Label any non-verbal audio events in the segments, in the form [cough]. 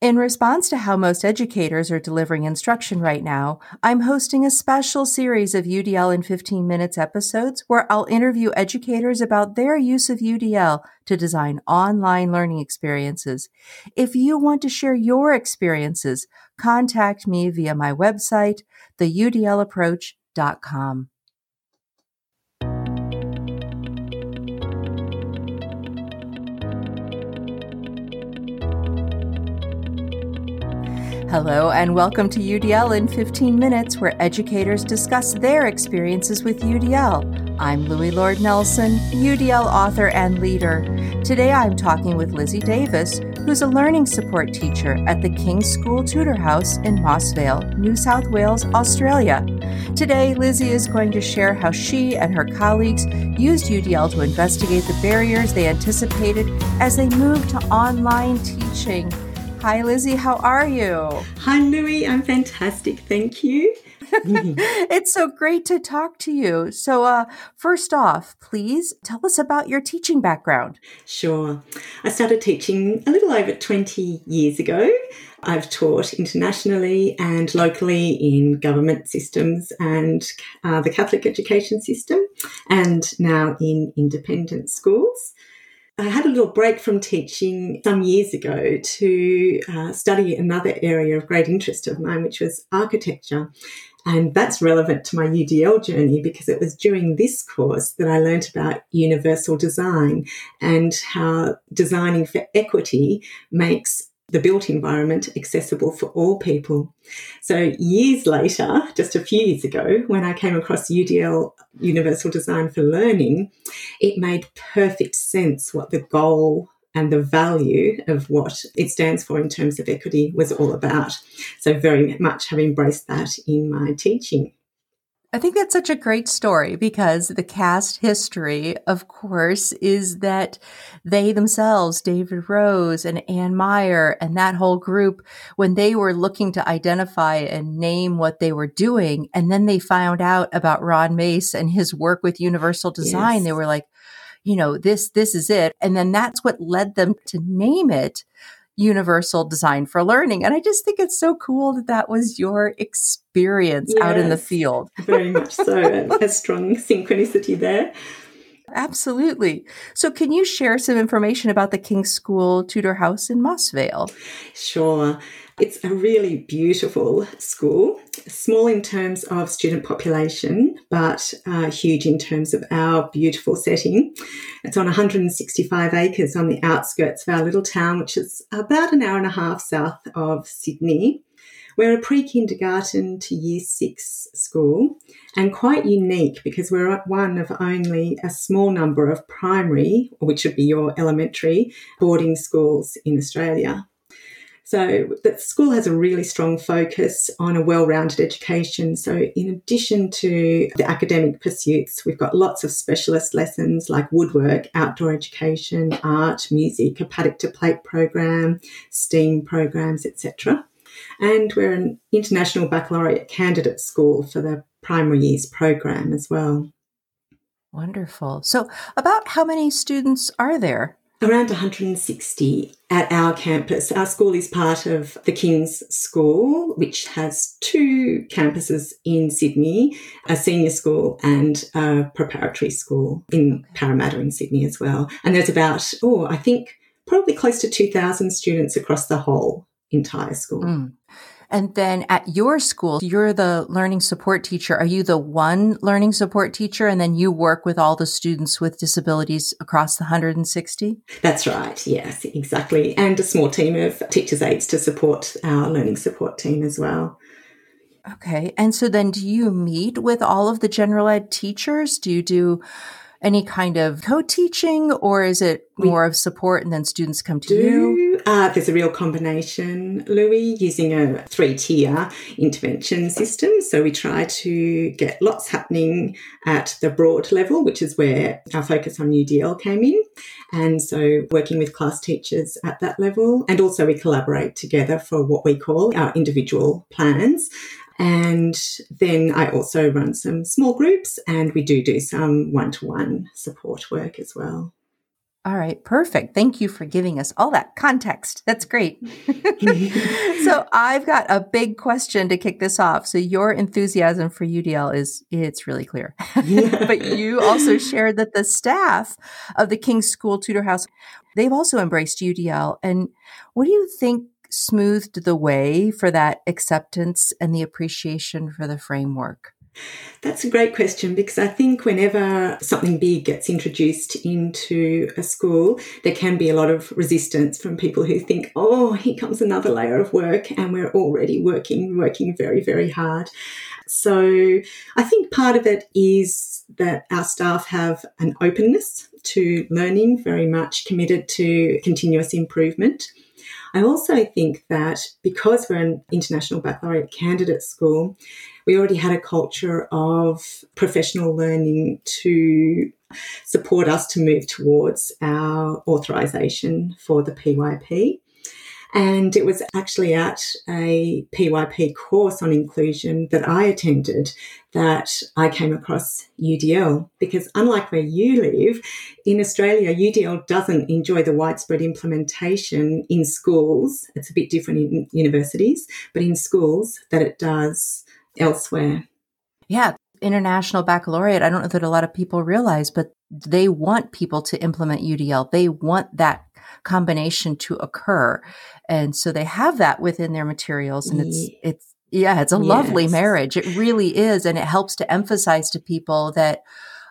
In response to how most educators are delivering instruction right now, I'm hosting a special series of UDL in 15 minutes episodes where I'll interview educators about their use of UDL to design online learning experiences. If you want to share your experiences, contact me via my website, theudlapproach.com. Hello, and welcome to UDL in 15 Minutes, where educators discuss their experiences with UDL. I'm Loui Lord Nelson, UDL author and leader. Today I'm talking with Lizzie Davis, who's a learning support teacher at the King's School Tudor House in Moss Vale, New South Wales, Australia. Today, Lizzie is going to share how she and her colleagues used UDL to investigate the barriers they anticipated as they moved to online teaching. Hi, Lizzie. How are you? Hi, Loui. I'm fantastic. Thank you. [laughs] [laughs] it's so great to talk to you. So, uh, first off, please tell us about your teaching background. Sure. I started teaching a little over 20 years ago. I've taught internationally and locally in government systems and uh, the Catholic education system, and now in independent schools. I had a little break from teaching some years ago to uh, study another area of great interest of mine, which was architecture. And that's relevant to my UDL journey because it was during this course that I learnt about universal design and how designing for equity makes the built environment accessible for all people. So years later, just a few years ago, when I came across UDL Universal Design for Learning, it made perfect sense what the goal and the value of what it stands for in terms of equity was all about. So very much have embraced that in my teaching. I think that's such a great story because the CAST history, of course, is that they themselves, David Rose and Anne Meyer and that whole group, when they were looking to identify and name what they were doing, and then they found out about Ron Mace and his work with Universal Design, yes. they were like, you know, this, this is it. And then that's what led them to name it universal design for learning. And I just think it's so cool that that was your experience yes, out in the field. very much so. [laughs] a strong synchronicity there. Absolutely. So, can you share some information about the King's School Tudor House in Moss Vale? Sure. It's a really beautiful school, small in terms of student population, but uh, huge in terms of our beautiful setting. It's on 165 acres on the outskirts of our little town, which is about an hour and a half south of Sydney. We're a pre kindergarten to year six school and quite unique because we're one of only a small number of primary, which would be your elementary, boarding schools in Australia. So the school has a really strong focus on a well-rounded education. So in addition to the academic pursuits, we've got lots of specialist lessons like woodwork, outdoor education, art, music, a paddock to plate program, STEAM programs, etc. And we're an international baccalaureate candidate school for the primary years program as well. Wonderful. So, about how many students are there? Around 160 at our campus. Our school is part of the King's School, which has two campuses in Sydney a senior school and a preparatory school in Parramatta in Sydney as well. And there's about, oh, I think probably close to 2,000 students across the whole entire school. Mm. And then at your school, you're the learning support teacher. Are you the one learning support teacher? And then you work with all the students with disabilities across the 160? That's right. Yes, exactly. And a small team of teachers' aides to support our learning support team as well. Okay. And so then do you meet with all of the general ed teachers? Do you do any kind of co-teaching or is it more of support and then students come to do, you? Uh, there's a real combination, Loui, using a three-tier intervention system. So we try to get lots happening at the broad level, which is where our focus on UDL came in. And so working with class teachers at that level. And also we collaborate together for what we call our individual plans. And then I also run some small groups and we do do some one to one support work as well. All right, perfect. Thank you for giving us all that context. That's great. [laughs] so, I've got a big question to kick this off. So, your enthusiasm for UDL is it's really clear. [laughs] but you also shared that the staff of the King's School Tudor House, they've also embraced UDL. And what do you think smoothed the way for that acceptance and the appreciation for the framework? That's a great question because I think whenever something big gets introduced into a school, there can be a lot of resistance from people who think, oh, here comes another layer of work, and we're already working, working very, very hard. So I think part of it is that our staff have an openness to learning, very much committed to continuous improvement. I also think that because we're an international baccalaureate candidate school, we already had a culture of professional learning to support us to move towards our authorisation for the PYP. And it was actually at a PYP course on inclusion that I attended that I came across UDL because unlike where you live, in Australia, UDL doesn't enjoy the widespread implementation in schools. It's a bit different in universities, but in schools that it does elsewhere. Yeah, international baccalaureate, I don't know that a lot of people realize, but they want people to implement UDL. They want that combination to occur. And so they have that within their materials and it's it's yeah, it's a yes. lovely marriage. It really is and it helps to emphasize to people that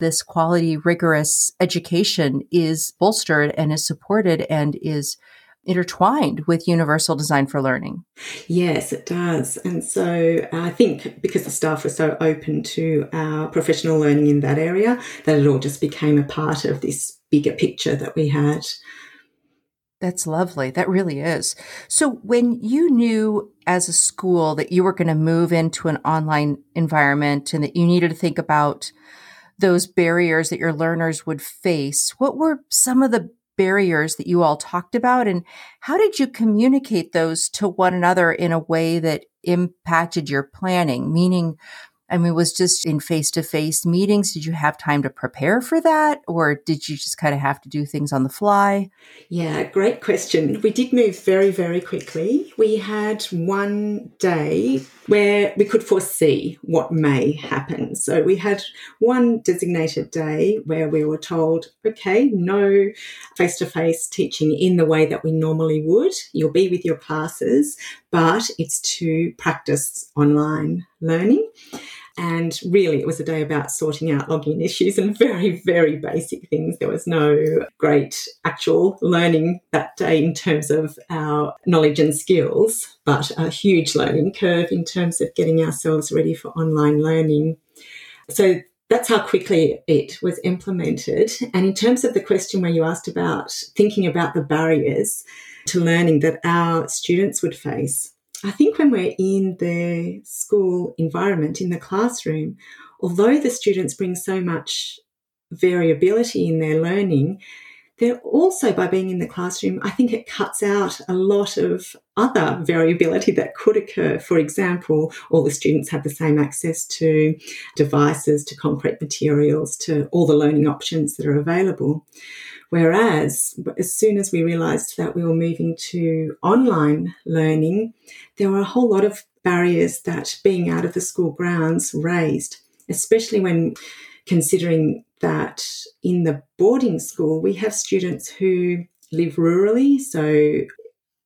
this quality rigorous education is bolstered and is supported and is intertwined with universal design for learning. Yes, it does. And so I think because the staff were so open to our professional learning in that area, that it all just became a part of this bigger picture that we had. That's lovely. That really is. So, when you knew as a school that you were going to move into an online environment and that you needed to think about those barriers that your learners would face, what were some of the barriers that you all talked about and how did you communicate those to one another in a way that impacted your planning meaning I mean, was just in face to face meetings. Did you have time to prepare for that? Or did you just kind of have to do things on the fly? Yeah, great question. We did move very, very quickly. We had one day where we could foresee what may happen. So we had one designated day where we were told, okay, no face to face teaching in the way that we normally would. You'll be with your classes, but it's to practice online learning. And really, it was a day about sorting out login issues and very, very basic things. There was no great actual learning that day in terms of our knowledge and skills, but a huge learning curve in terms of getting ourselves ready for online learning. So that's how quickly it was implemented. And in terms of the question where you asked about thinking about the barriers to learning that our students would face, I think when we're in the school environment, in the classroom, although the students bring so much variability in their learning, also, by being in the classroom, I think it cuts out a lot of other variability that could occur. For example, all the students have the same access to devices, to concrete materials, to all the learning options that are available. Whereas, as soon as we realised that we were moving to online learning, there were a whole lot of barriers that being out of the school grounds raised, especially when considering that in the boarding school, we have students who live rurally, so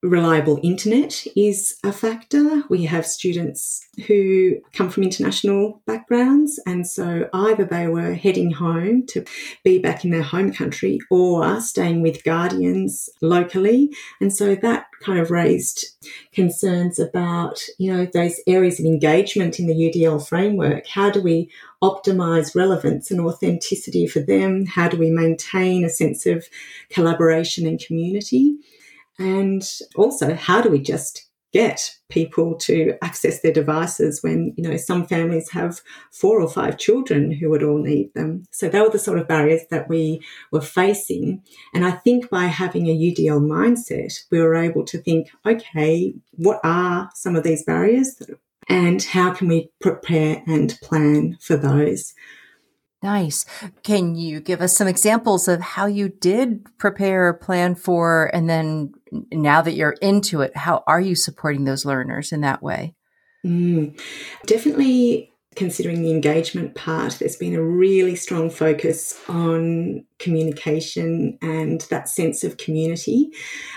reliable internet is a factor. We have students who come from international backgrounds, and so either they were heading home to be back in their home country or staying with guardians locally. And so that kind of raised concerns about, you know, those areas of engagement in the UDL framework. How do we optimize relevance and authenticity for them? How do we maintain a sense of collaboration and community? And also, how do we just get people to access their devices when, you know, some families have four or five children who would all need them? So they were the sort of barriers that we were facing. And I think by having a UDL mindset, we were able to think, okay, what are some of these barriers and how can we prepare and plan for those? Nice. Can you give us some examples of how you did prepare, plan for, and then now that you're into it, how are you supporting those learners in that way? Mm, definitely considering the engagement part, there's been a really strong focus on communication and that sense of community.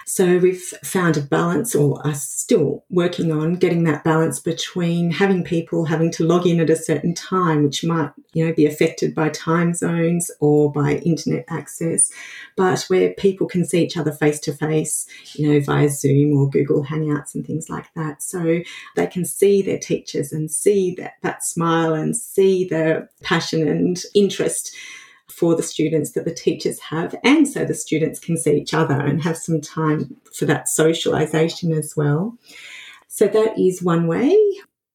So we've found a balance, or are still working on getting that balance between having people having to log in at a certain time, which might, you know, be affected by time zones or by internet access, but where people can see each other face to face, you know, via Zoom or Google Hangouts and things like that. So they can see their teachers and see that, that smile and see the passion and interest for the students that the teachers have, and so the students can see each other and have some time for that socialisation as well. So that is one way.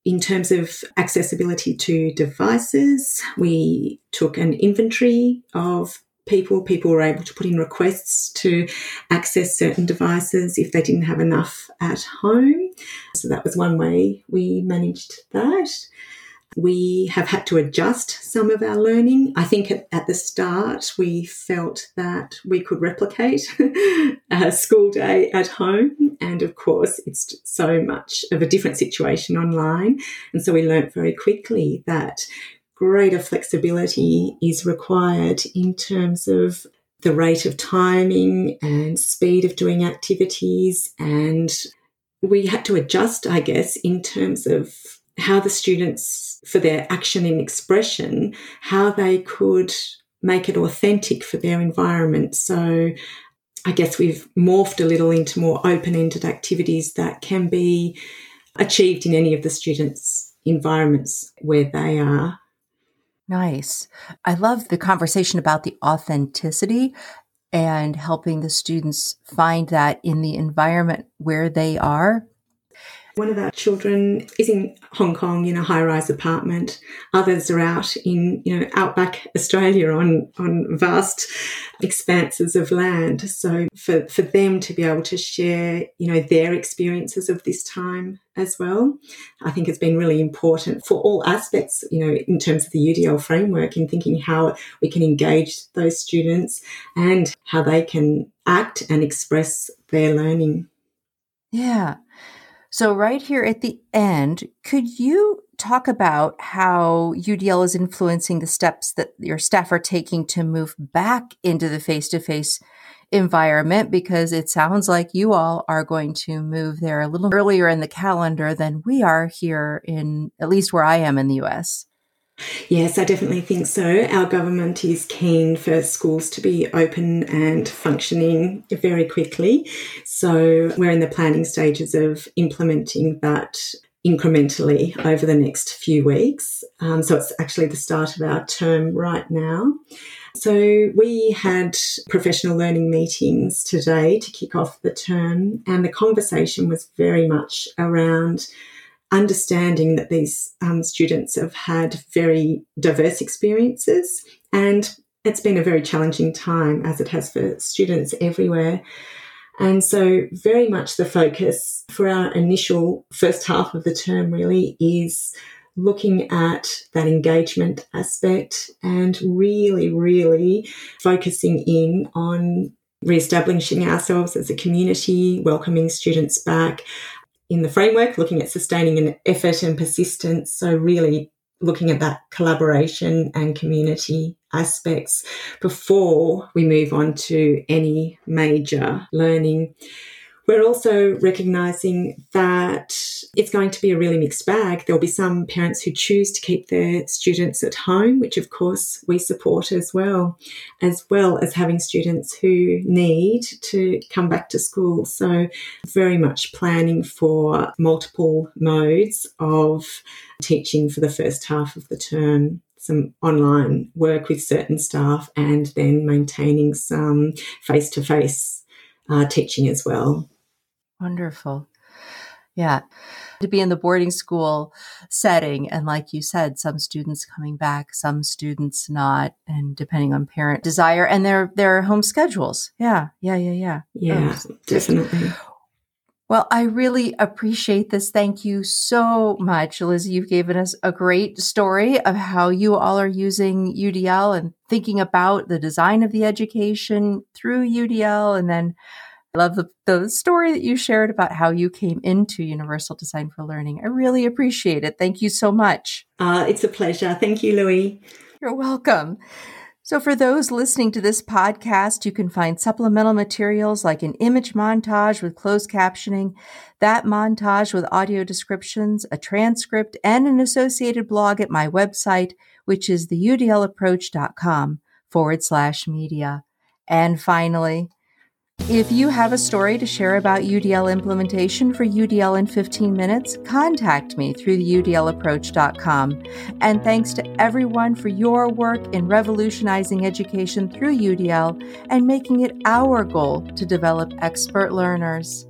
In terms of accessibility to devices, we took an inventory of people. People were able to put in requests to access certain devices if they didn't have enough at home. So that was one way we managed that. We have had to adjust some of our learning. I think at, at the start we felt that we could replicate [laughs] a school day at home. And of course, it's so much of a different situation online. And so we learnt very quickly that greater flexibility is required in terms of the rate of timing and speed of doing activities. And we had to adjust, I guess, in terms of how the students, for their action and expression, how they could make it authentic for their environment. So I guess we've morphed a little into more open ended activities that can be achieved in any of the students' environments where they are. Nice. I love the conversation about the authenticity and helping the students find that in the environment where they are one of our children is in Hong Kong in a high-rise apartment. Others are out in, you know, outback Australia on, on vast expanses of land. So for, for them to be able to share, you know, their experiences of this time as well, I think has been really important for all aspects, you know, in terms of the UDL framework in thinking how we can engage those students and how they can act and express their learning. Yeah. So, right here at the end, could you talk about how UDL is influencing the steps that your staff are taking to move back into the face to face environment? Because it sounds like you all are going to move there a little earlier in the calendar than we are here in, at least where I am in the US. Yes, I definitely think so. Our government is keen for schools to be open and functioning very quickly. So we're in the planning stages of implementing that incrementally over the next few weeks. Um, so it's actually the start of our term right now. So we had professional learning meetings today to kick off the term, and the conversation was very much around understanding that these um, students have had very diverse experiences and it's been a very challenging time as it has for students everywhere. And so, very much the focus for our initial first half of the term really is looking at that engagement aspect and really, really focusing in on re-establishing ourselves as a community, welcoming students back, in the framework, looking at sustaining an effort and persistence. So, really looking at that collaboration and community aspects before we move on to any major learning. We're also recognizing that it's going to be a really mixed bag. There'll be some parents who choose to keep their students at home, which of course we support as well, as well as having students who need to come back to school. So, very much planning for multiple modes of teaching for the first half of the term some online work with certain staff and then maintaining some face to face teaching as well. Wonderful. Yeah. To be in the boarding school setting. And like you said, some students coming back, some students not, and depending on parent desire and their, their home schedules. Yeah. Yeah. Yeah. Yeah. Yeah. definitely. Well, I really appreciate this. Thank you so much, Lizzie. You've given us a great story of how you all are using UDL and thinking about the design of the education through UDL. And then I love the, the story that you shared about how you came into Universal Design for Learning. I really appreciate it. Thank you so much. Uh, it's a pleasure. Thank you, Loui. You're welcome. So, for those listening to this podcast, you can find supplemental materials like an image montage with closed captioning, that montage with audio descriptions, a transcript, and an associated blog at my website, which is theudlapproach.com forward slash media. And finally, if you have a story to share about UDL implementation for UDL in 15 minutes, contact me through the UDLapproach.com. And thanks to everyone for your work in revolutionizing education through UDL and making it our goal to develop expert learners.